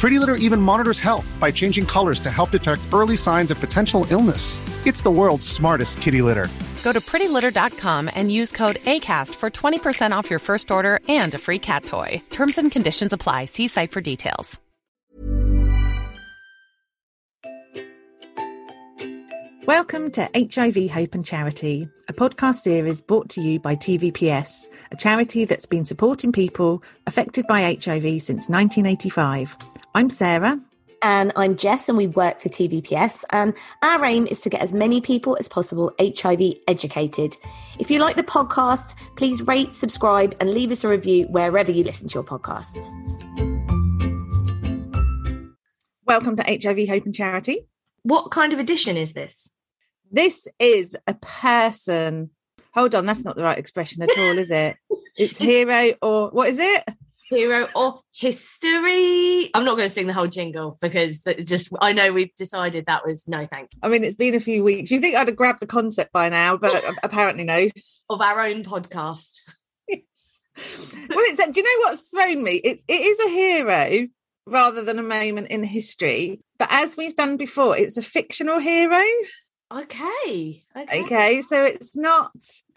Pretty Litter even monitors health by changing colors to help detect early signs of potential illness. It's the world's smartest kitty litter. Go to prettylitter.com and use code ACAST for 20% off your first order and a free cat toy. Terms and conditions apply. See site for details. Welcome to HIV Hope and Charity, a podcast series brought to you by TVPS, a charity that's been supporting people affected by HIV since 1985. I'm Sarah. And I'm Jess, and we work for TVPS. And our aim is to get as many people as possible HIV educated. If you like the podcast, please rate, subscribe, and leave us a review wherever you listen to your podcasts. Welcome to HIV Hope and Charity. What kind of edition is this? This is a person. Hold on, that's not the right expression at all, is it? It's hero or what is it? Hero or history? I'm not going to sing the whole jingle because it's just, I know we've decided that was no thank you. I mean, it's been a few weeks. You think I'd have grabbed the concept by now, but apparently no. Of our own podcast. Well, it's do you know what's thrown me? It's it is a hero rather than a moment in history. But as we've done before, it's a fictional hero. Okay. Okay. Okay, so it's not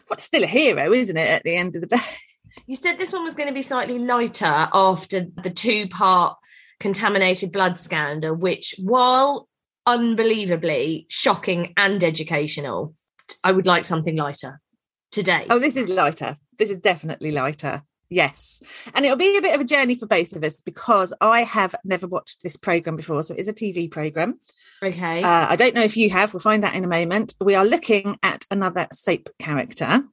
well, it's still a hero, isn't it, at the end of the day? You said this one was going to be slightly lighter after the two part contaminated blood scandal, which, while unbelievably shocking and educational, I would like something lighter today. Oh, this is lighter. This is definitely lighter. Yes. And it'll be a bit of a journey for both of us because I have never watched this program before. So it is a TV program. Okay. Uh, I don't know if you have. We'll find out in a moment. We are looking at another soap character.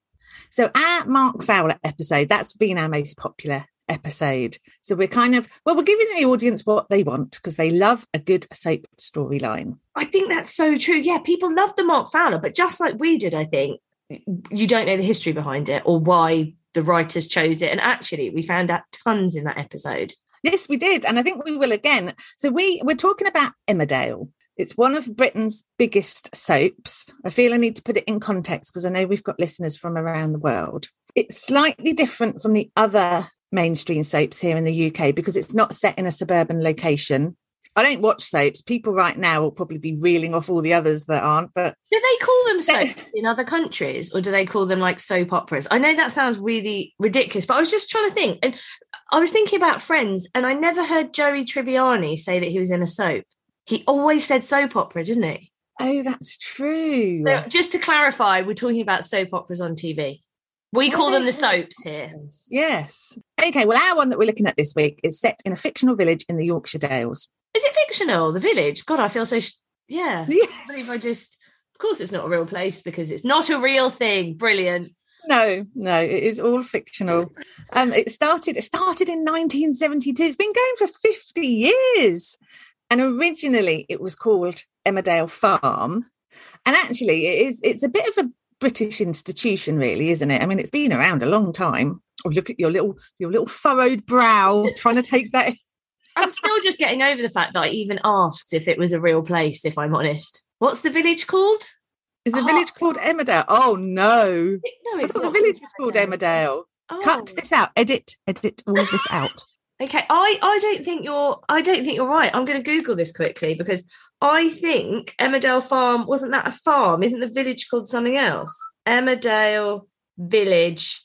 So our Mark Fowler episode, that's been our most popular episode. So we're kind of, well, we're giving the audience what they want because they love a good soap storyline. I think that's so true. Yeah, people love the Mark Fowler, but just like we did, I think you don't know the history behind it or why the writers chose it. And actually, we found out tons in that episode. Yes, we did. And I think we will again. So we, we're talking about Emmerdale. It's one of Britain's biggest soaps. I feel I need to put it in context because I know we've got listeners from around the world. It's slightly different from the other mainstream soaps here in the UK because it's not set in a suburban location. I don't watch soaps. People right now will probably be reeling off all the others that aren't, but Do they call them soaps in other countries or do they call them like soap operas? I know that sounds really ridiculous, but I was just trying to think. And I was thinking about Friends and I never heard Joey Tribbiani say that he was in a soap. He always said soap opera, didn't he? oh, that's true. So just to clarify, we're talking about soap operas on TV. We call them the soaps here. Yes. Okay, well, our one that we're looking at this week is set in a fictional village in the Yorkshire Dales. Is it fictional? The village? God, I feel so. Sh- yeah. I Yes. believe I just. Of course, it's not a real place because it's not a real thing. Brilliant. No, no, it is all fictional. Um, it started. It started in 1972. It's been going for 50 years, and originally it was called Emmerdale Farm. And actually, it is. It's a bit of a British institution, really, isn't it? I mean, it's been around a long time. Oh, look at your little your little furrowed brow, trying to take that. I'm still just getting over the fact that I even asked if it was a real place. If I'm honest, what's the village called? Is the Oh. village called Emmerdale? Oh no! No, it's thought the village was called Emmerdale. Oh. Cut this out. Edit. Edit all of this out. Okay, I I don't think you're I don't think you're right. I'm going to Google this quickly because I think Emmerdale Farm wasn't that a farm? Isn't the village called something else? Emmerdale Village.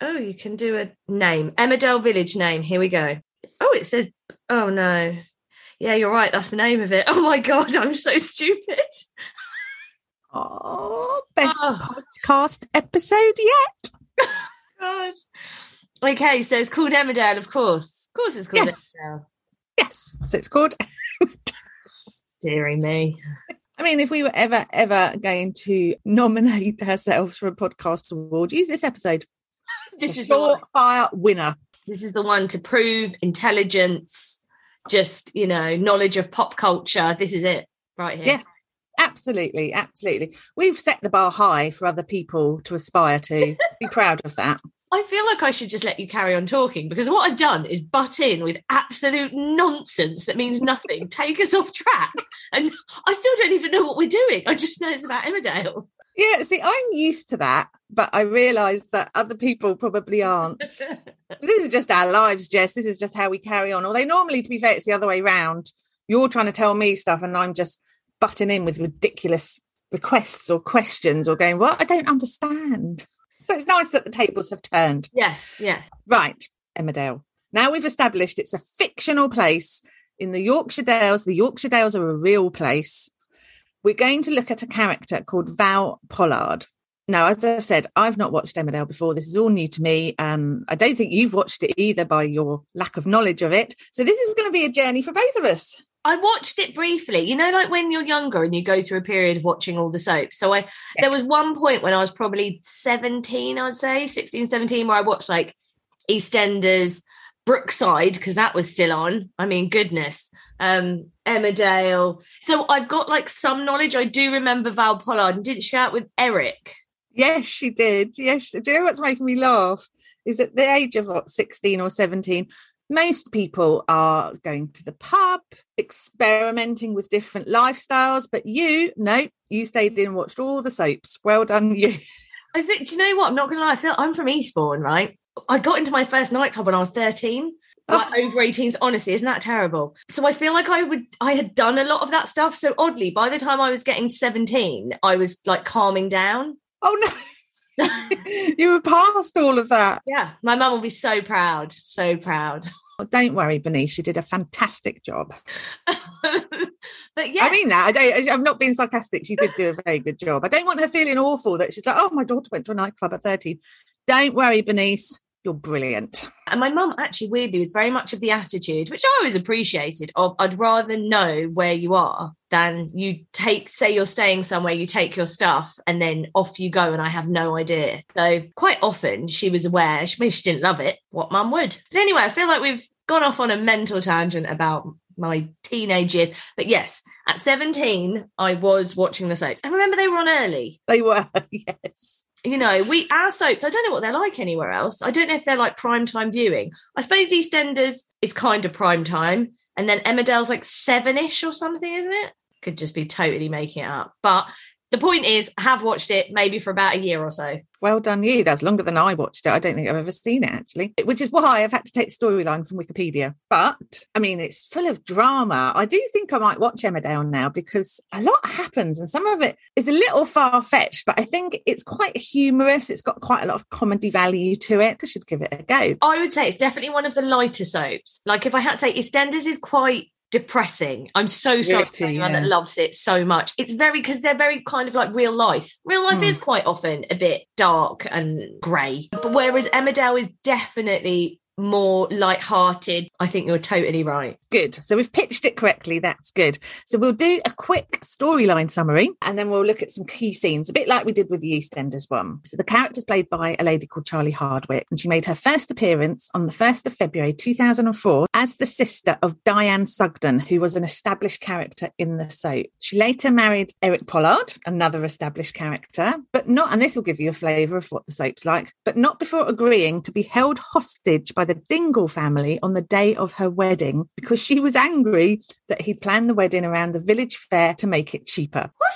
Oh, you can do a name. Emmerdale Village name. Here we go. Oh, it says. Oh no. Yeah, you're right. That's the name of it. Oh my god, I'm so stupid. Oh, best Oh. podcast episode yet. God. Okay, so it's called Emmerdale, of course. Of course, it's called Yes. Yes. So it's called. Dearie me. I mean, if we were ever, ever going to nominate ourselves for a podcast award, use this episode. This is the one. fire winner. This is the one to prove intelligence, just you know, knowledge of pop culture. This is it right here. Yeah. Absolutely, absolutely. We've set the bar high for other people to aspire to. Be proud of that. I feel like I should just let you carry on talking because what I've done is butt in with absolute nonsense that means nothing, take us off track. And I still don't even know what we're doing. I just know it's about Emmerdale. Yeah, see, I'm used to that, but I realise that other people probably aren't. This is just our lives, Jess. This is just how we carry on. Although normally, to be fair, it's the other way round. You're trying to tell me stuff, and I'm just butting in with ridiculous requests or questions or going, What? I don't understand. So it's nice that the tables have turned. yes, yes. Right, Emmerdale. Now we've established it's a fictional place in the Yorkshire Dales. The Yorkshire Dales are a real place. We're going to look at a character called Val Pollard. Now, as I've said, I've not watched Emmerdale before. This is all new to me. Um, I don't think you've watched it either by your lack of knowledge of it. So this is going to be a journey for both of us. I watched it briefly. You know, like when you're younger and you go through a period of watching all the soaps. So I there was one point when I was probably 17, I'd say, 16, 17, where I watched like EastEnders, Brookside, because that was still on. I mean, goodness. Um, Emmerdale. So I've got like some knowledge. I do remember Val Pollard and didn't she out with Eric? Yes, she did. Yes. Do you know what's making me laugh? Is at the age of what, 16 or 17, most people are going to the pub, experimenting with different lifestyles. But you, no, you stayed in and watched all the soaps. Well done, you. I think, do you know what? I'm not going to lie. I feel I'm from Eastbourne, right? I got into my first nightclub when I was 13. Like over 18s, honestly, isn't that terrible? So I feel like I would, I had done a lot of that stuff. So oddly, by the time I was getting 17, I was like calming down. Oh, no. you were past all of that. Yeah, my mum will be so proud, so proud. Oh, don't worry, Bernice. You did a fantastic job. but yeah, I mean that. I don't, I'm not being sarcastic. She did do a very good job. I don't want her feeling awful that she's like, oh, my daughter went to a nightclub at 13. Don't worry, Bernice. You're brilliant. And my mum actually weirdly was very much of the attitude, which I always appreciated, of I'd rather know where you are than you take, say you're staying somewhere, you take your stuff and then off you go and I have no idea. So quite often she was aware, she, maybe she didn't love it, what mum would. But anyway, I feel like we've gone off on a mental tangent about my teenage years. But yes, at 17, I was watching the soaps. I remember they were on early They were, yes. You know, we our soaps, I don't know what they're like anywhere else. I don't know if they're like prime time viewing. I suppose EastEnders is kind of prime time, and then Emmerdale's like seven-ish or something, isn't it? Could just be totally making it up. But the point is, I have watched it maybe for about a year or so. Well done, you. That's longer than I watched it. I don't think I've ever seen it actually, which is why I've had to take the storyline from Wikipedia. But I mean, it's full of drama. I do think I might watch Emmerdale now because a lot happens and some of it is a little far fetched, but I think it's quite humorous. It's got quite a lot of comedy value to it. I should give it a go. I would say it's definitely one of the lighter soaps. Like if I had to say, EastEnders is quite depressing. I'm so sorry for anyone that loves it so much. It's very because they're very kind of like real life. Real life Hmm. is quite often a bit dark and grey. But whereas Emmerdale is definitely more light-hearted. I think you're totally right. Good. So we've pitched it correctly. That's good. So we'll do a quick storyline summary and then we'll look at some key scenes, a bit like we did with the EastEnders one. So the character's played by a lady called Charlie Hardwick, and she made her first appearance on the 1st of February 2004 as the sister of Diane Sugden, who was an established character in the soap. She later married Eric Pollard, another established character, but not, and this will give you a flavour of what the soap's like, but not before agreeing to be held hostage by the Dingle family on the day of her wedding because she was angry that he'd planned the wedding around the village fair to make it cheaper. What?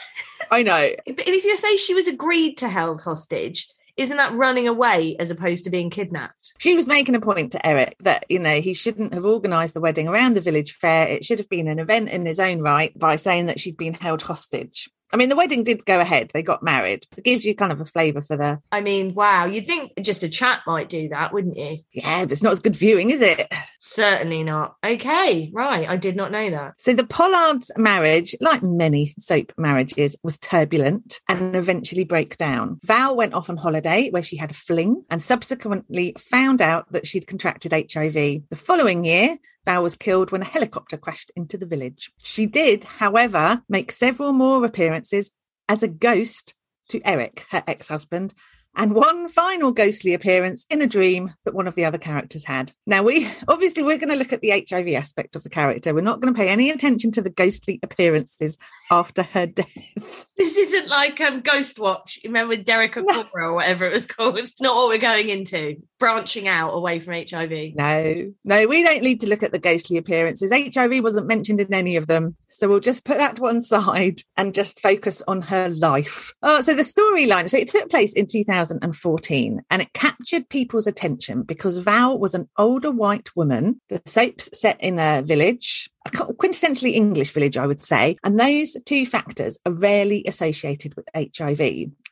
I know. But if you say she was agreed to held hostage, isn't that running away as opposed to being kidnapped? She was making a point to Eric that, you know, he shouldn't have organised the wedding around the village fair. It should have been an event in his own right by saying that she'd been held hostage. I mean, the wedding did go ahead. They got married. It gives you kind of a flavour for the. I mean, wow. You'd think just a chat might do that, wouldn't you? Yeah, but it's not as good viewing, is it? Certainly not. Okay, right. I did not know that. So the Pollards' marriage, like many soap marriages, was turbulent and eventually broke down. Val went off on holiday where she had a fling and subsequently found out that she'd contracted HIV. The following year, Val was killed when a helicopter crashed into the village. She did, however, make several more appearances as a ghost to Eric, her ex husband, and one final ghostly appearance in a dream that one of the other characters had. Now, we obviously we're going to look at the HIV aspect of the character. We're not going to pay any attention to the ghostly appearances after her death. This isn't like um, Ghost Watch. You remember with Derek Acorah or whatever it was called? It's not what we're going into. Branching out away from HIV. No, no, we don't need to look at the ghostly appearances. HIV wasn't mentioned in any of them. So we'll just put that to one side and just focus on her life. Oh, so the storyline. So it took place in 2014 and it captured people's attention because Val was an older white woman. The soap's set in a village a quintessentially English village, I would say. And those two factors are rarely associated with HIV.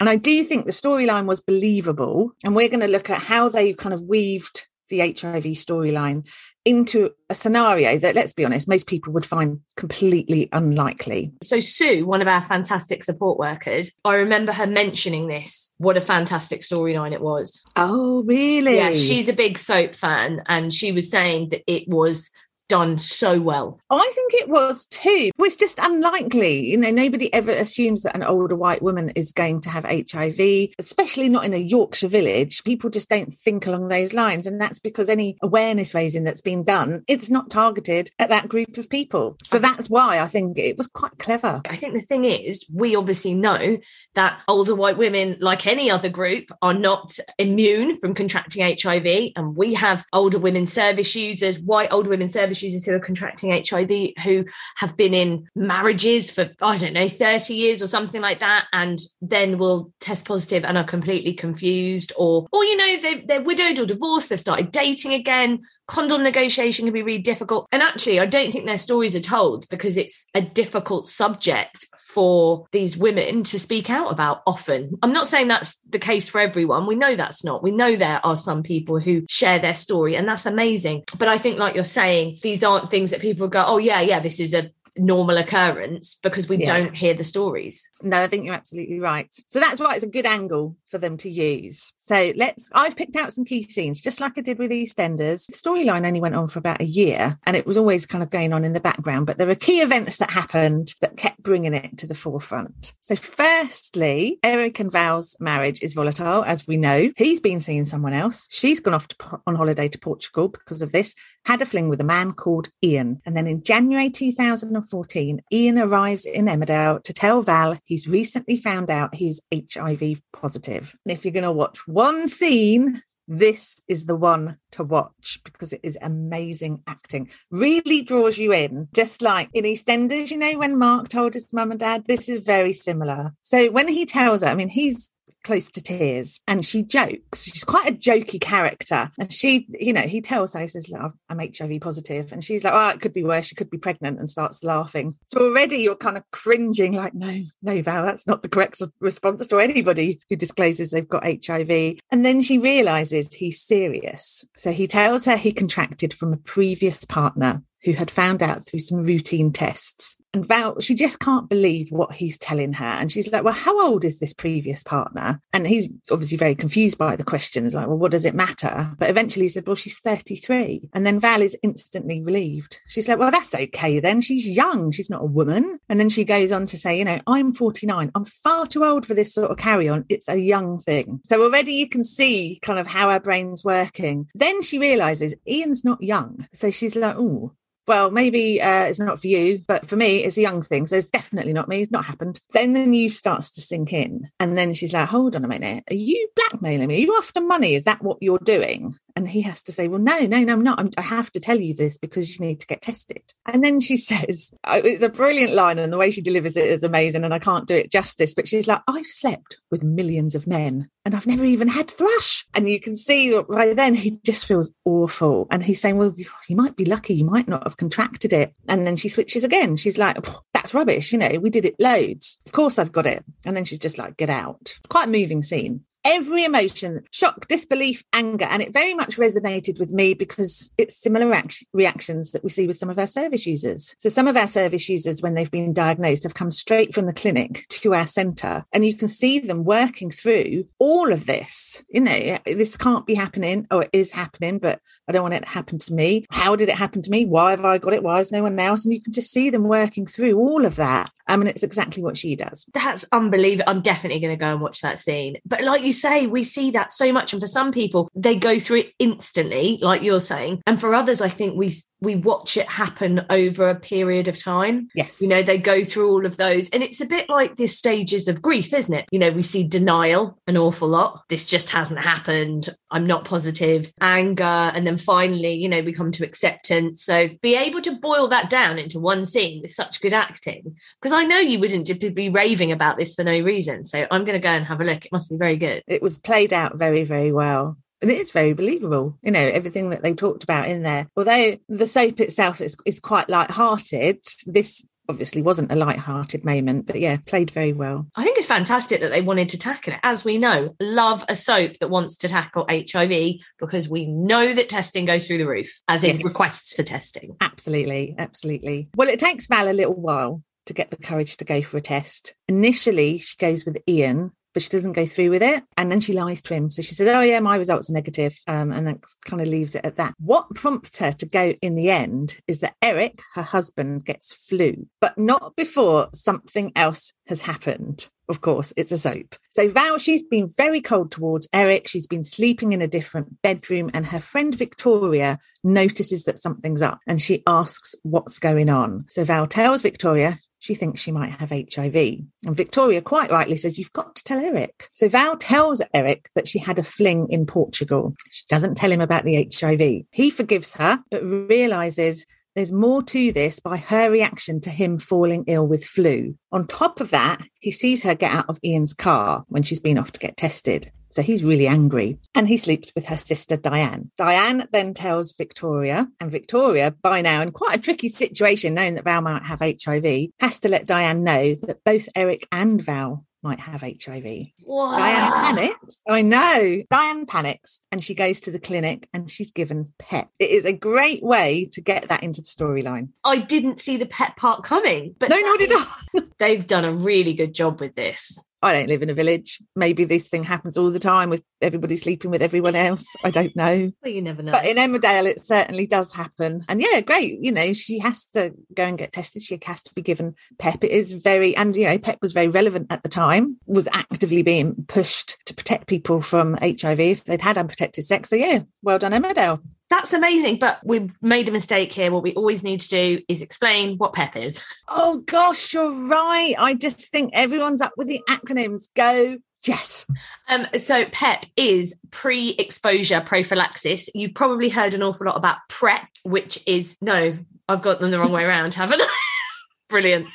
And I do think the storyline was believable. And we're going to look at how they kind of weaved the HIV storyline into a scenario that, let's be honest, most people would find completely unlikely. So, Sue, one of our fantastic support workers, I remember her mentioning this. What a fantastic storyline it was. Oh, really? Yeah, she's a big soap fan, and she was saying that it was done so well. I think it was too. It was just unlikely. You know, nobody ever assumes that an older white woman is going to have HIV, especially not in a Yorkshire village. People just don't think along those lines. And that's because any awareness raising that's been done, it's not targeted at that group of people. So that's why I think it was quite clever. I think the thing is, we obviously know that older white women, like any other group, are not immune from contracting HIV. And we have older women service users, white older women service users who are contracting HIV who have been in marriages for, I don't know, 30 years or something like that, and then will test positive and are completely confused, or, or you know, they, they're widowed or divorced, they've started dating again, condom negotiation can be really difficult. And actually, I don't think their stories are told because it's a difficult subject for these women to speak out about often. I'm not saying that's the case for everyone. We know that's not. We know there are some people who share their story, and that's amazing. But I think, like you're saying, these aren't things that people go, oh, yeah, yeah, this is a normal occurrence because we yeah. don't hear the stories. No, I think you're absolutely right. So that's why it's a good angle for them to use. So let's, I've picked out some key scenes, just like I did with EastEnders. The storyline only went on for about a year and it was always kind of going on in the background, but there were key events that happened that kept bringing it to the forefront. So firstly, Eric and Val's marriage is volatile, as we know. He's been seeing someone else. She's gone off to, on holiday to Portugal because of this, had a fling with a man called Ian. And then in January 2014, Ian arrives in Emmerdale to tell Val he's recently found out he's HIV positive. And if you're going to watch one scene, this is the one to watch because it is amazing acting. Really draws you in, just like in EastEnders, you know, when Mark told his mum and dad, this is very similar. So when he tells her, I mean, he's close to tears and she jokes. She's quite a jokey character. And she you know he tells her he says i'm hiv positive. And she's like oh it could be worse. She could be pregnant and starts laughing. So already you're kind of cringing like no no val that's not the correct response to anybody who discloses they've got hiv and then she realizes he's serious. So he tells her he contracted from a previous partner who had found out through some routine tests. And Val, she just can't believe what he's telling her. And she's like, Well, how old is this previous partner? And he's obviously very confused by the questions, like, Well, what does it matter? But eventually he said, Well, she's 33. And then Val is instantly relieved. She's like, Well, that's okay then. She's young. She's not a woman. And then she goes on to say, You know, I'm 49. I'm far too old for this sort of carry on. It's a young thing. So already you can see kind of how her brain's working. Then she realizes Ian's not young. So she's like, Oh, well, maybe uh, it's not for you, but for me, it's a young thing. So it's definitely not me. It's not happened. Then the news starts to sink in. And then she's like, hold on a minute. Are you blackmailing me? Are you after money? Is that what you're doing? And he has to say, Well, no, no, no, I'm not. I'm, I have to tell you this because you need to get tested. And then she says, It's a brilliant line, and the way she delivers it is amazing. And I can't do it justice. But she's like, I've slept with millions of men and I've never even had thrush. And you can see by then he just feels awful. And he's saying, Well, you might be lucky, you might not have contracted it. And then she switches again. She's like, That's rubbish. You know, we did it loads. Of course I've got it. And then she's just like, Get out. Quite a moving scene every emotion shock disbelief anger and it very much resonated with me because it's similar reac- reactions that we see with some of our service users. So some of our service users when they've been diagnosed have come straight from the clinic to our centre and you can see them working through all of this. You know this can't be happening. Or it is happening but i don't want it to happen to me. How did it happen to me? Why have i got it? Why is no one else? And you can just see them working through all of that. I mean it's exactly what she does. That's unbelievable. I'm definitely going to go and watch that scene. But like you say, we see that so much. And for some people, they go through it instantly, like you're saying. And for others, I think we we watch it happen over a period of time. Yes. You know, they go through all of those. And it's a bit like the stages of grief, isn't it? You know, we see denial an awful lot. This just hasn't happened. I'm not positive. Anger. And then finally, you know, we come to acceptance. So be able to boil that down into one scene with such good acting. Because I know you wouldn't just be raving about this for no reason. So I'm going to go and have a look. It must be very good. It was played out very, very well and it is very believable you know everything that they talked about in there. Although the soap itself is, is quite light-hearted this obviously wasn't a light-hearted moment but yeah played very well. I think it's fantastic that they wanted to tackle it. As we know love a soap that wants to tackle hiv because we know that testing goes through the roof as in yes. requests for testing. Absolutely absolutely. Well it takes val a little while to get the courage to go for a test. Initially she goes with ian but she doesn't go through with it. And then she lies to him. So she says, Oh, yeah, my results are negative. Um, and that kind of leaves it at that. What prompts her to go in the end is that Eric, her husband, gets flu, but not before something else has happened. Of course, it's a soap. So Val, she's been very cold towards Eric. She's been sleeping in a different bedroom, and her friend Victoria notices that something's up and she asks what's going on. So Val tells Victoria she thinks she might have HIV. And Victoria quite rightly says, You've got to tell Eric. So Val tells Eric that she had a fling in Portugal. She doesn't tell him about the HIV. He forgives her, but realizes there's more to this by her reaction to him falling ill with flu. On top of that, he sees her get out of Ian's car when she's been off to get tested. So he's really angry and he sleeps with her sister Diane. Diane then tells Victoria, and Victoria, by now in quite a tricky situation, knowing that Val might have HIV, has to let Diane know that both Eric and Val might have HIV. Wow. Diane panics. I know. Diane panics and she goes to the clinic and she's given PEP. It is a great way to get that into the storyline. I didn't see the PEP part coming, but no, nor did I. they've done a really good job with this. I don't live in a village. Maybe this thing happens all the time with everybody sleeping with everyone else. I don't know. Well, you never know. But in Emmerdale, it certainly does happen. And yeah, great. You know, she has to go and get tested. She has to be given PEP. It is very, and you know, PEP was very relevant at the time, was actively being pushed to protect people from HIV if they'd had unprotected sex. So yeah, well done, Emmerdale that's amazing. But we've made a mistake here. What we always need to do is explain what PEP is. Oh gosh, you're right. I just think everyone's up with the acronyms. Go Yes. Um, so PEP is pre-exposure prophylaxis. You've probably heard an awful lot about PrEP, which is no, I've got them the wrong way around, haven't I? Brilliant.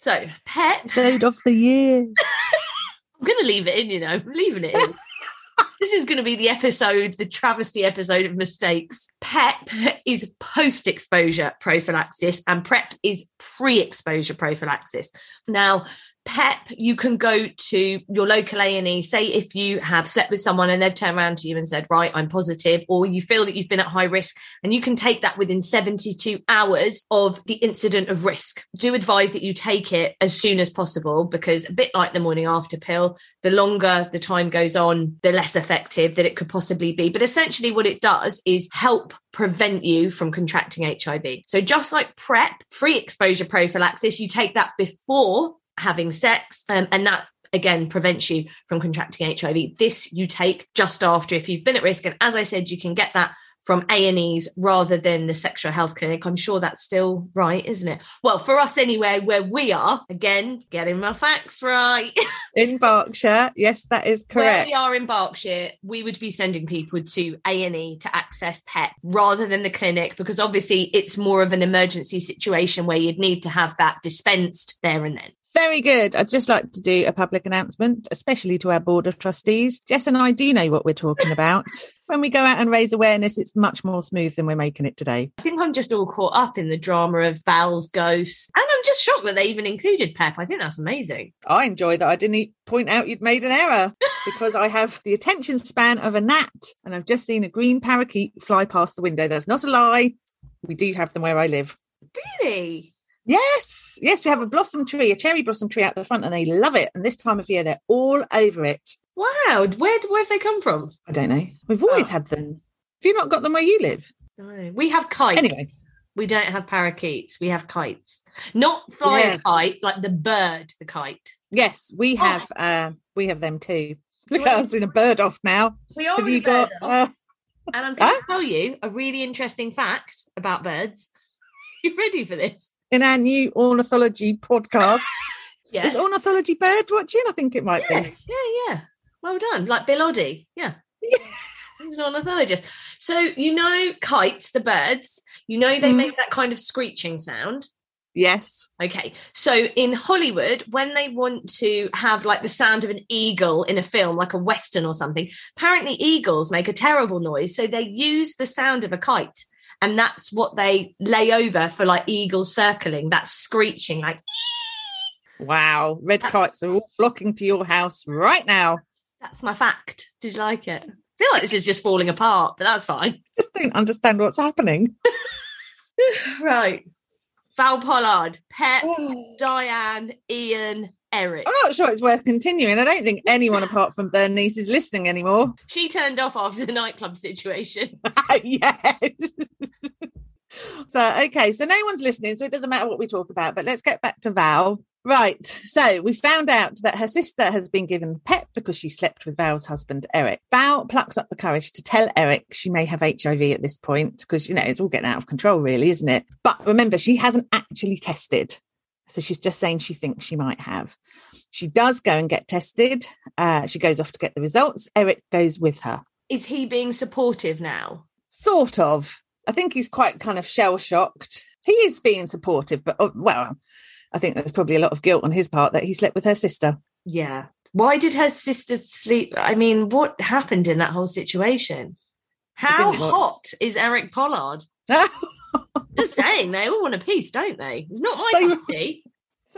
So PEP episode of the year. I'm going to leave it in. You know, I'm leaving it in. This is going to be the episode, the travesty episode of mistakes. PEP is post exposure prophylaxis and PrEP is pre exposure prophylaxis. Now, PEP, you can go to your local A&E. Say if you have slept with someone and they've turned around to you and said, right, I'm positive, or you feel that you've been at high risk and you can take that within 72 hours of the incident of risk. Do advise that you take it as soon as possible because a bit like the morning after pill, the longer the time goes on, the less effective that it could possibly be. But essentially what it does is help prevent you from contracting HIV. So just like PrEP, pre exposure prophylaxis, you take that before having sex, um, and that again prevents you from contracting HIV. This you take just after if you've been at risk, and as I said, you can get that from A&Es rather than the sexual health clinic. I'm sure that's still right, isn't it? Well, for us anyway, where we are, again, getting my facts right. in Berkshire, yes, that is correct. Where we are in Berkshire, we would be sending people to A&E to access PEP rather than the clinic because obviously it's more of an emergency situation where you'd need to have that dispensed there and then. Very good. I'd just like to do a public announcement, especially to our board of trustees. Jess and I do know what we're talking about. when we go out and raise awareness, it's much more smooth than we're making it today. I think I'm just all caught up in the drama of Val's ghosts. And I'm just shocked that they even included Pep. I think that's amazing. I enjoy that I didn't point out you'd made an error because I have the attention span of a gnat and I've just seen a green parakeet fly past the window. That's not a lie. We do have them where I live. Really? Yes, yes, we have a blossom tree, a cherry blossom tree out the front, and they love it. And this time of year, they're all over it. Wow, where where have they come from? I don't know. We've always Oh. had them. Have you not got them where you live? No, we have kites. Anyways. we don't have parakeets. We have kites, not flying Yeah. kite, like the bird, the kite. Yes, we Oh. have. Uh, we have them too. Look at us in a bird off now. We are Have you got? Uh, and I'm going to Huh? tell you a really interesting fact about birds. You ready for this? In our new ornithology podcast, Yes. is ornithology bird watching? I think it might Yes, yeah, yeah. Well done. Like Bill Oddie. Yeah. be. He's an ornithologist. So you know kites, the birds, you know they Mm. make that kind of screeching sound. Yes. Okay. So in Hollywood, when they want to have like the sound of an eagle in a film, like a Western or something, apparently eagles make a terrible noise. So they use the sound of a kite. And that's what they lay over for like eagles circling, that screeching, like Wow. Red That's- kites are all flocking to your house right now. that's my fact. Did you like it? I feel like this is just falling apart, but that's fine. Just don't understand what's happening. Right. Val Pollard, Pep, Diane, Ian, Eric. I'm not sure it's worth continuing. I don't think anyone apart from Bernice is listening anymore. She turned off after the nightclub situation. yes. so okay, so no one's listening, so it doesn't matter what we talk about. But let's get back to Val. Right. So we found out that her sister has been given PEP because she slept with Val's husband, Eric. Val plucks up the courage to tell Eric she may have HIV at this point because, you know, it's all getting out of control, really, isn't it? But remember, she hasn't actually tested. So she's just saying she thinks she might have. She does go and get tested. Uh, she goes off to get the results. Eric goes with her. Is he being supportive now? Sort of. I think he's quite kind of shell shocked. He is being supportive, but oh, well, I think there's probably a lot of guilt on his part that he slept with her sister. Yeah. Why did her sister sleep? I mean, what happened in that whole situation? How hot is Eric Pollard? Just saying, they all want a piece, don't they? It's not my tea.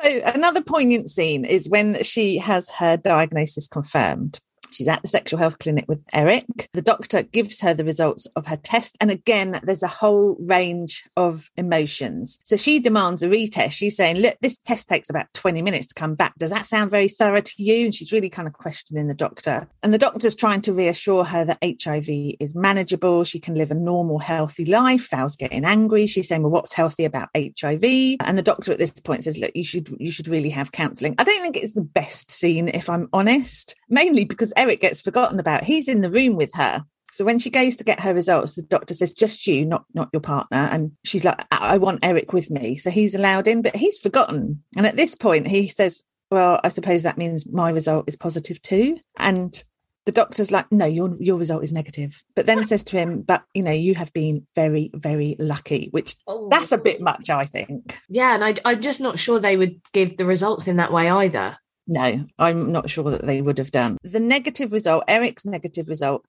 So another poignant scene is when she has her diagnosis confirmed. She's at the sexual health clinic with Eric. The doctor gives her the results of her test. And again, there's a whole range of emotions. So she demands a retest. She's saying, look, this test takes about 20 minutes to come back. Does that sound very thorough to you? And she's really kind of questioning the doctor. And the doctor's trying to reassure her that HIV is manageable. She can live a normal, healthy life. Val's getting angry. She's saying, well, what's healthy about HIV? And the doctor at this point says, look, you should, you should really have counselling. I don't think it's the best scene, if I'm honest, mainly because gets forgotten about. He's in the room with her. So when she goes to get her results, the doctor says, just you, not not your partner. And she's like, I I want Eric with me. So he's allowed in, but he's forgotten. And at this point, he says, Well, I suppose that means my result is positive too. And the doctor's like, No, your your result is negative. But then says to him, But you know, you have been very, very lucky, which Oh, that's a bit much, I think. Yeah, and I, I'm just not sure they would give the results in that way either. No, I'm not sure that they would have done. The negative result, Eric's negative result,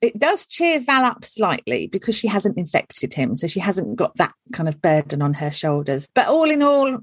it does cheer Val up slightly because she hasn't infected him. So she hasn't got that kind of burden on her shoulders. But all in all,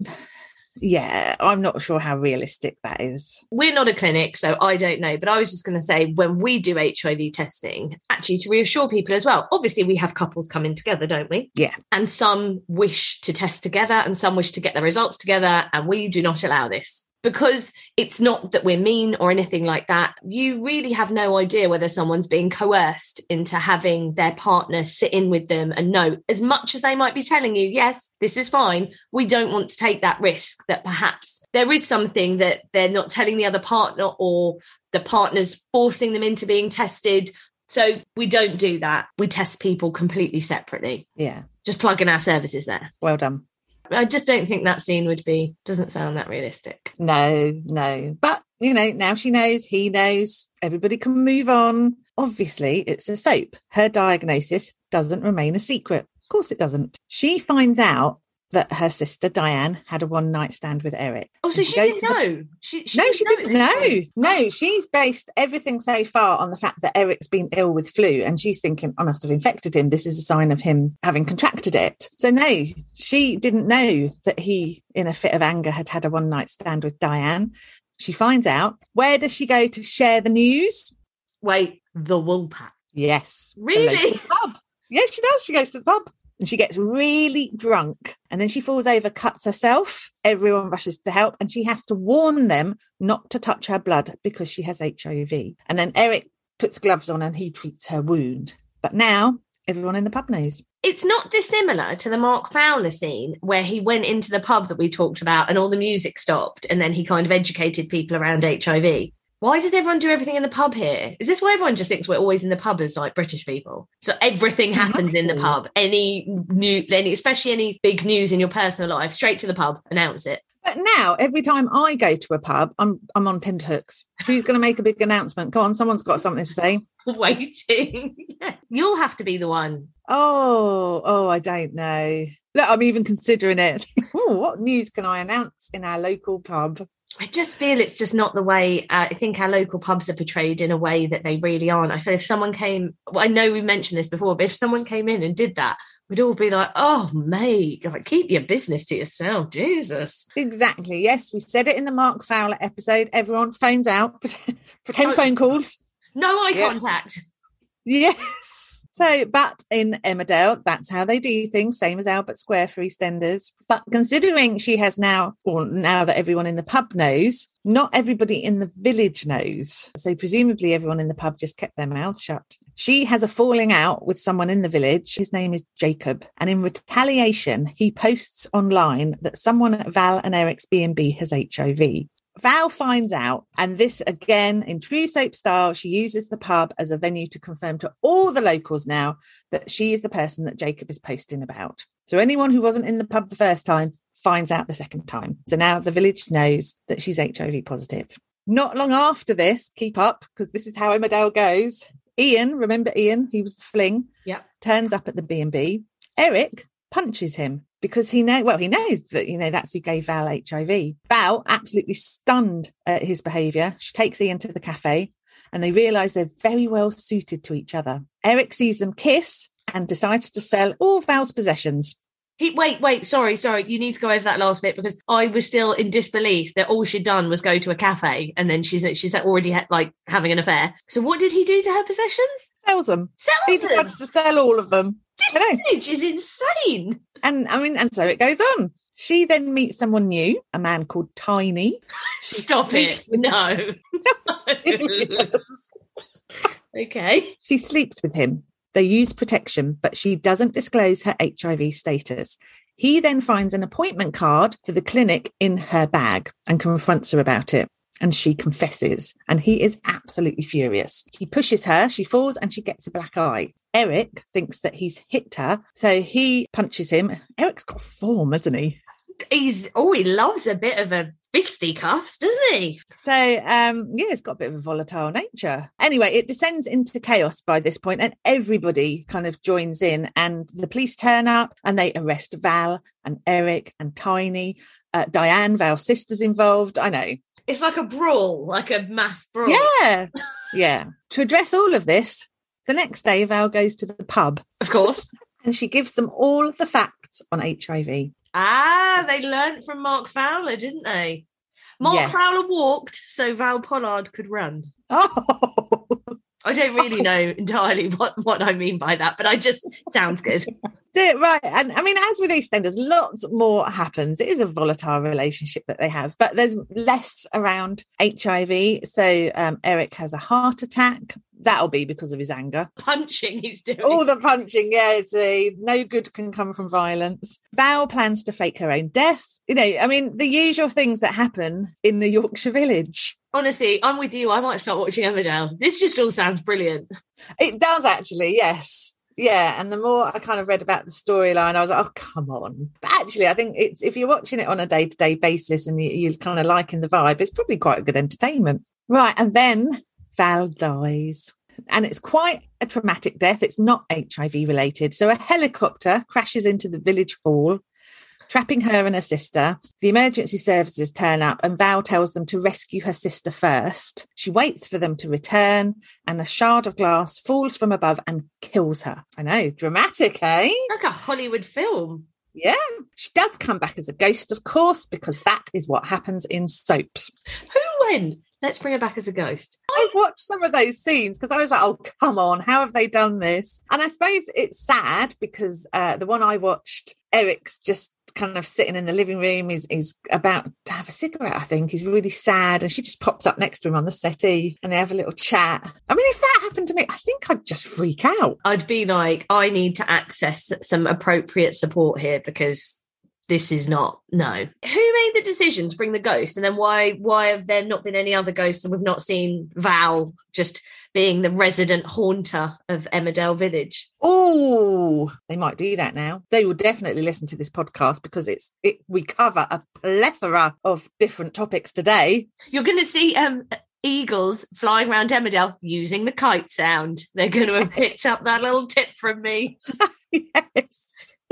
yeah, I'm not sure how realistic that is. We're not a clinic, so I don't know. But I was just going to say, when we do HIV testing, actually to reassure people as well, obviously we have couples coming together, don't we? Yeah. And some wish to test together and some wish to get their results together. And we do not allow this because it's not that we're mean or anything like that. You really have no idea whether someone's being coerced into having their partner sit in with them and know, as much as they might be telling you, yes, this is fine, we don't want to take that risk that perhaps there is something that they're not telling the other partner or the partner's forcing them into being tested. So we don't do that. We test people completely separately. Yeah. Just plug in our services there. Well done. I just don't think that scene would be doesn't sound that realistic. No, no. But, you know, now she knows, he knows, everybody can move on. Obviously, it's a soap. Her diagnosis doesn't remain a secret. Of course, it doesn't. She finds out that her sister Diane had a one night stand with Eric. Oh, so And she, didn't to the- know. She, she no, she didn't know. time. No, she's based everything so far on the fact that Eric's been ill with flu, and she's thinking, I must have infected him. This is a sign of him having contracted it. So, no, she didn't know that he, in a fit of anger, had had a one night stand with Diane. She finds out. Where does she go to share the news? Wait, the Woolpack. Yes. Really? pub. Yes, she does. She goes to the pub and she gets really drunk and then she falls over, cuts herself. Everyone rushes to help and she has to warn them not to touch her blood because she has HIV. And then Eric puts gloves on and he treats her wound. But now everyone in the pub knows. It's not dissimilar to the Mark Fowler scene where he went into the pub that we talked about and all the music stopped and then he kind of educated people around HIV. Why does everyone do everything in the pub here? Is this why everyone just thinks we're always in the pub as like British people? So everything happens in the pub. Any new, any, especially any big news in your personal life, straight to the pub, announce it. But now every time I go to a pub, I'm I'm on tenterhooks. Who's going to make a big announcement? Go on, someone's got something to say. Waiting. Yeah. You'll have to be the one. Oh, oh, I don't know. Look, I'm even considering it. Ooh, what news can I announce in our local pub? I just feel it's just not the way uh, I think our local pubs are portrayed in a way that they really aren't. I feel if someone came, well, I know we mentioned this before, but if someone came in and did that, we'd all be like, "Oh, mate, like, keep your business to yourself, Jesus." Exactly. Yes, we said it in the Mark Fowler episode. Everyone phones out, pretend, pretend Oh. phone calls. No eye Yeah. contact. Yes. So, but in Emmerdale, that's how they do things, same as Albert Square for EastEnders. But considering she has now, or now that everyone in the pub knows, not everybody in the village knows. So, presumably, everyone in the pub just kept their mouths shut. She has a falling out with someone in the village. His name is Jacob. And in retaliation, he posts online that someone at Val and Eric's B&B has HIV. Val finds out, and this again in true soap style, she uses the pub as a venue to confirm to all the locals now that she is the person that Jacob is posting about. So anyone who wasn't in the pub the first time finds out the second time. So now the village knows that she's HIV positive. Not long after this, keep up because this is how Emmerdale goes. Ian, remember Ian? He was the fling. Yep. Turns up at the B and B. Eric punches him because he know well he knows that you know that's who gave Val HIV. Val absolutely stunned at his behaviour. She takes Ian to the cafe, and they realise they're very well suited to each other. Eric sees them kiss and decides to sell all Val's possessions. He wait, wait, sorry, sorry. You need to go over that last bit because I was still in disbelief that all she'd done was go to a cafe and then she's she's already had, like having an affair. So what did he do to her possessions? Sells them. He Sells them. decides to sell all of them. This village is insane. And I mean, and so it goes on. She then meets someone new, a man called Tiny. Stop it. No. Yes. okay. She sleeps with him. They use protection, but she doesn't disclose her HIV status. He then finds an appointment card for the clinic in her bag and confronts her about it. And she confesses, and he is absolutely furious. He pushes her, she falls, and she gets a black eye. Eric thinks that he's hit her, so he punches him. Eric's got form, hasn't he? He's oh, he loves a bit of a fisticuffs, doesn't he? So um yeah, it's got a bit of a volatile nature. Anyway, it descends into chaos by this point, and everybody kind of joins in, and the police turn up and they arrest Val and Eric and Tiny. Uh, Diane, Val's sister's involved. I know. It's like a brawl, like a mass brawl. Yeah. Yeah. To address all of this, the next day Val goes to the pub Of course. and she gives them all the facts on HIV. ah, they learnt from Mark Fowler, didn't they? Mark Yes. Fowler walked so Val Pollard could run. Oh, I don't really know entirely what, what I mean by that, but I just sounds good. Right. And I mean, as with EastEnders, lots more happens. It is a volatile relationship that they have, but there's less around HIV. So um, Eric has a heart attack. That'll be because of his anger. Punching he's doing. All the punching, yeah, it's a, no good can come from violence. Val plans to fake her own death. You know, I mean, the usual things that happen in the Yorkshire village. Honestly, I'm with you. I might start watching Emmerdale. This just all sounds brilliant. It does actually, yes. Yeah, and the more I kind of read about the storyline, I was like, "Oh, come on!" But actually, I think it's if you're watching it on a day to day basis and you, you're kind of liking the vibe, it's probably quite a good entertainment, right? And then Val dies, and it's quite a traumatic death. It's not HIV related. So a helicopter crashes into the village hall, trapping her and her sister. The emergency services turn up, and Val tells them to rescue her sister first. She waits for them to return, and a shard of glass falls from above and kills her. I know, dramatic, eh? Like a Hollywood film. Yeah, she does come back as a ghost, of course, because that is what happens in soaps. Who when? Let's bring her back as a ghost. I've watched some of those scenes because I was like, oh, come on, how have they done this? And I suppose it's sad because uh, the one I watched, Eric's just kind of sitting in the living room. He's, he's about to have a cigarette, I think. He's really sad. And she just pops up next to him on the settee and they have a little chat. I mean, if that happened to me, I think I'd just freak out. I'd be like, I need to access some appropriate support here because this is not no. Who made the decision to bring the ghost, and then why why have there not been any other ghosts, and we've not seen Val just being the resident haunter of Emmerdale Village? Oh, they might do that now. They will definitely listen to this podcast because it's it. We cover a plethora of different topics today. You're going to see um eagles flying around Emmerdale using the kite sound. They're going to have picked up that little tip from me. yes.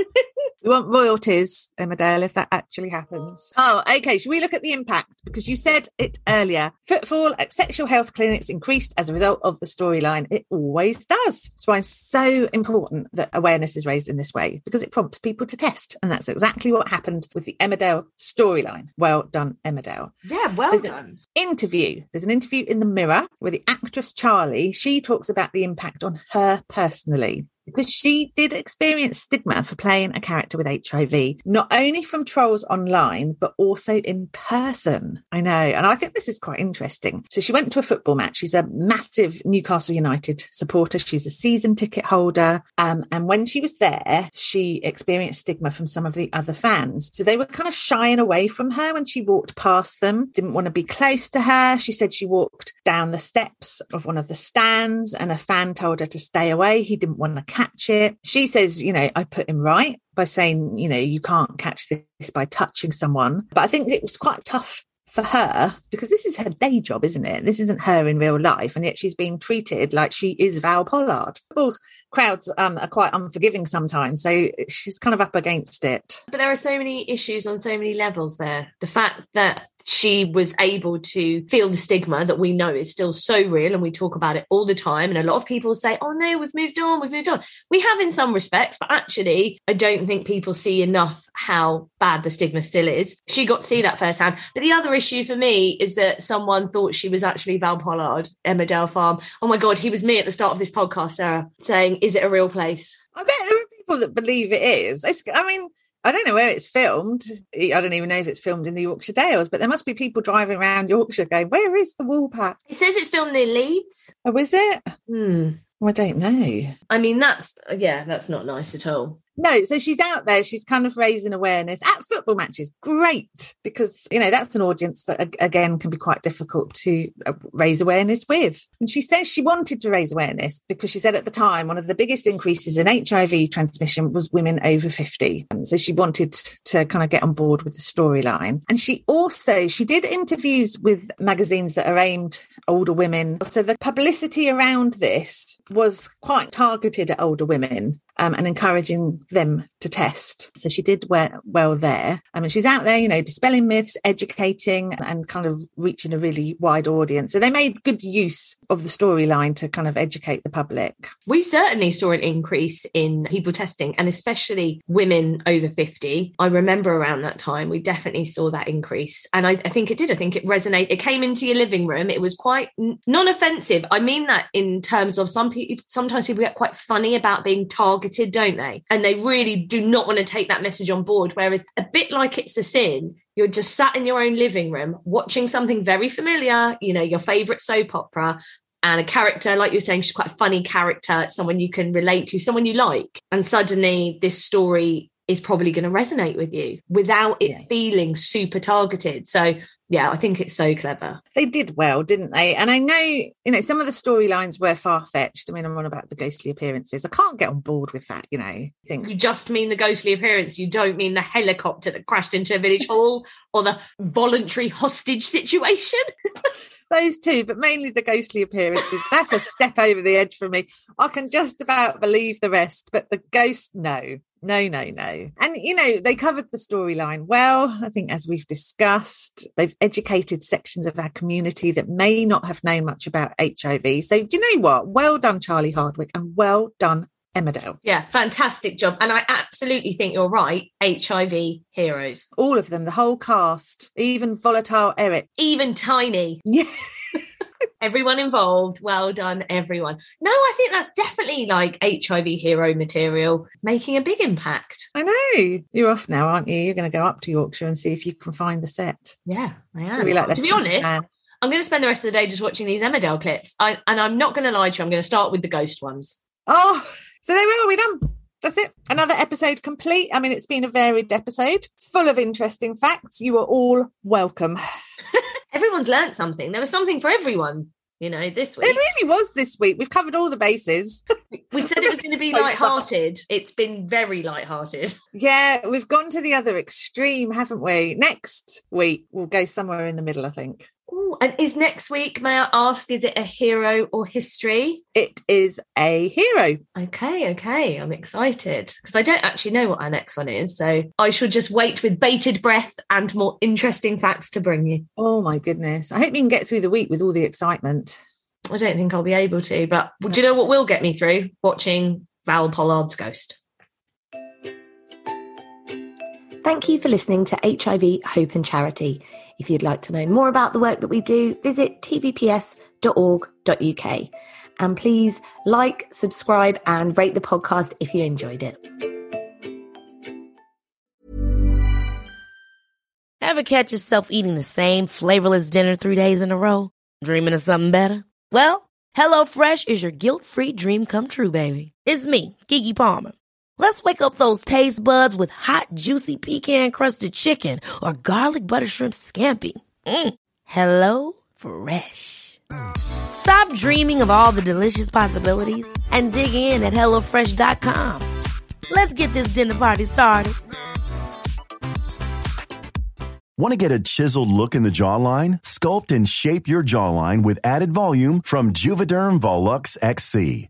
we want royalties, Emmerdale, if that actually happens. Oh, okay. Should we look at the impact? Because you said it earlier. Footfall at sexual health clinics increased as a result of the storyline. It always does. That's why it's so important that awareness is raised in this way, because it prompts people to test. And that's exactly what happened with the Emmerdale storyline. Well done, Emmerdale. Yeah, well There's done. interview. There's an interview in the Mirror where the actress Charlie, she talks about the impact on her personally because she did experience stigma for playing a character with HIV, not only from trolls online, but also in person. I know. And I think this is quite interesting. So she went to a football match. She's a massive Newcastle United supporter. She's a season ticket holder. Um, and when she was there, she experienced stigma from some of the other fans. So they were kind of shying away from her when she walked past them, didn't want to be close to her. She said she walked down the steps of one of the stands and a fan told her to stay away. He didn't want to catch it. She says, you know, I put him right by saying, you know, you can't catch this by touching someone. But I think it was quite tough for her because this is her day job, isn't it? This isn't her in real life, and yet she's being treated like she is Val Pollard. Football's crowds um, are quite unforgiving sometimes, so she's kind of up against it. But there are so many issues on so many levels there. The fact that she was able to feel the stigma that we know is still so real and we talk about it all the time. And a lot of people say oh no we've moved on we've moved on. We have in some respects but actually i don't think people see enough how bad the stigma still is. She got to see that firsthand. But the other issue for me is that someone thought she was actually val pollard emmerdale farm. Oh my god he was me at the start of this podcast sarah saying is it a real place? I bet there are people that believe it is. It's, I mean, I don't know where it's filmed. I don't even know if it's filmed in the Yorkshire Dales, but there must be people driving around Yorkshire going, Where is the Woolpack? it says it's filmed near leeds Oh, is it? hmm. I don't know. i mean that's yeah that's not nice at all No, so she's out there. She's kind of raising awareness at football matches. Great, because you know that's an audience that again can be quite difficult to uh, raise awareness with. And she says she wanted to raise awareness because she said at the time one of the biggest increases in HIV transmission was women over fifty. And so she wanted to kind of get on board with the storyline. And she also she did interviews with magazines that are aimed older women. So the publicity around this was quite targeted at older women um, and encouraging them to test. So she did well, well there. I mean, she's out there, you know, dispelling myths, educating, and kind of reaching a really wide audience. So they made good use of the storyline to kind of educate the public. We certainly saw an increase in people testing and especially women over 50. I remember around that time, we definitely saw that increase. And I, I think it did. I think it resonated. It came into your living room. It was quite non offensive. I mean that in terms of some people, sometimes people get quite funny about being targeted, don't they? And they really do not want to take that message on board. Whereas a bit like it's a sin, you're just sat in your own living room watching something very familiar, you know, your favorite soap opera, and a character, like you're saying, she's quite a funny character, someone you can relate to, someone you like. And suddenly this story is probably going to resonate with you without it Yeah. feeling super targeted. So yeah, I think it's so clever. They did well, didn't they? And I know, you know, some of the storylines were far fetched. I mean, I'm on about the ghostly appearances. I can't get on board with that, you know. Think You just mean the ghostly appearance. You don't mean the helicopter that crashed into a village hall or the voluntary hostage situation. those two, but mainly the ghostly appearances. That's a step over the edge for me. I can just about believe the rest, but the ghost, no. No, no, no. And, you know, they covered the storyline well. I think, as we've discussed, they've educated sections of our community that may not have known much about HIV. So, do you know what? Well done, Charlie Hardwick, and well done, Emmerdale. Yeah, fantastic job. And I absolutely think you're right. HIV heroes, All of them, the whole cast, even volatile Eric. even tiny. Yeah. Everyone involved. Well done, everyone. No, I think that's definitely like HIV hero material, making a big impact. I know. You're off now, aren't you? You're going to go up to Yorkshire and see if you can find the set. Yeah, I am. Maybe like to be honest. I'm going to spend the rest of the day just watching these Emmerdale clips. I, and I'm not going to lie to you. I'm going to start with the ghost ones. Oh, so there we are. We're done. That's it. Another episode complete. I mean, it's been a varied episode full of interesting facts. You are all welcome. Everyone's learnt something. There was something for everyone, you know, this week. It really was this week. We've covered all the bases. We said it was going to be So light-hearted. It's been very light-hearted. Yeah, we've gone to the other extreme, haven't we? Next week, we'll go somewhere in the middle, I think. Ooh, and is next week, may I ask, is it a hero or history? It is a hero. Okay, okay. I'm excited because I don't actually know what our next one is. So I shall just wait with bated breath and more interesting facts to bring you. Oh, my goodness. I hope you can get through the week with all the excitement. I don't think I'll be able to, but do you know what will get me through? Watching Val Pollard's Ghost. Thank you for listening to HIV Hope and Charity. If you'd like to know more about the work that we do, visit tvps.org.uk. And please like, subscribe, and rate the podcast if you enjoyed it. Ever catch yourself eating the same flavorless dinner three days in a row? Dreaming of something better? Well, HelloFresh is your guilt-free dream come true, baby. It's me, Keke Palmer. Let's wake up those taste buds with hot, juicy pecan-crusted chicken or garlic butter shrimp scampi. Mm. Hello Fresh. Stop dreaming of all the delicious possibilities and dig in at HelloFresh.com. Let's get this dinner party started. Want to get a chiseled look in the jawline? Sculpt and shape your jawline with added volume from Juvederm Volux XC.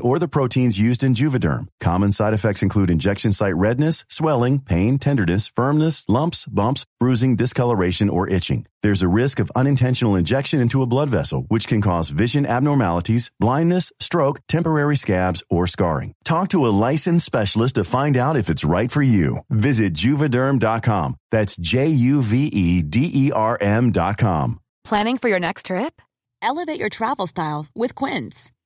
or the proteins used in Juvederm. Common side effects include injection site redness, swelling, pain, tenderness, firmness, lumps, bumps, bruising, discoloration, or itching. There's a risk of unintentional injection into a blood vessel, which can cause vision abnormalities, blindness, stroke, temporary scabs, or scarring. Talk to a licensed specialist to find out if it's right for you. Visit juvederm.com. That's J U V E D E R M.com. Planning for your next trip? Elevate your travel style with Quince.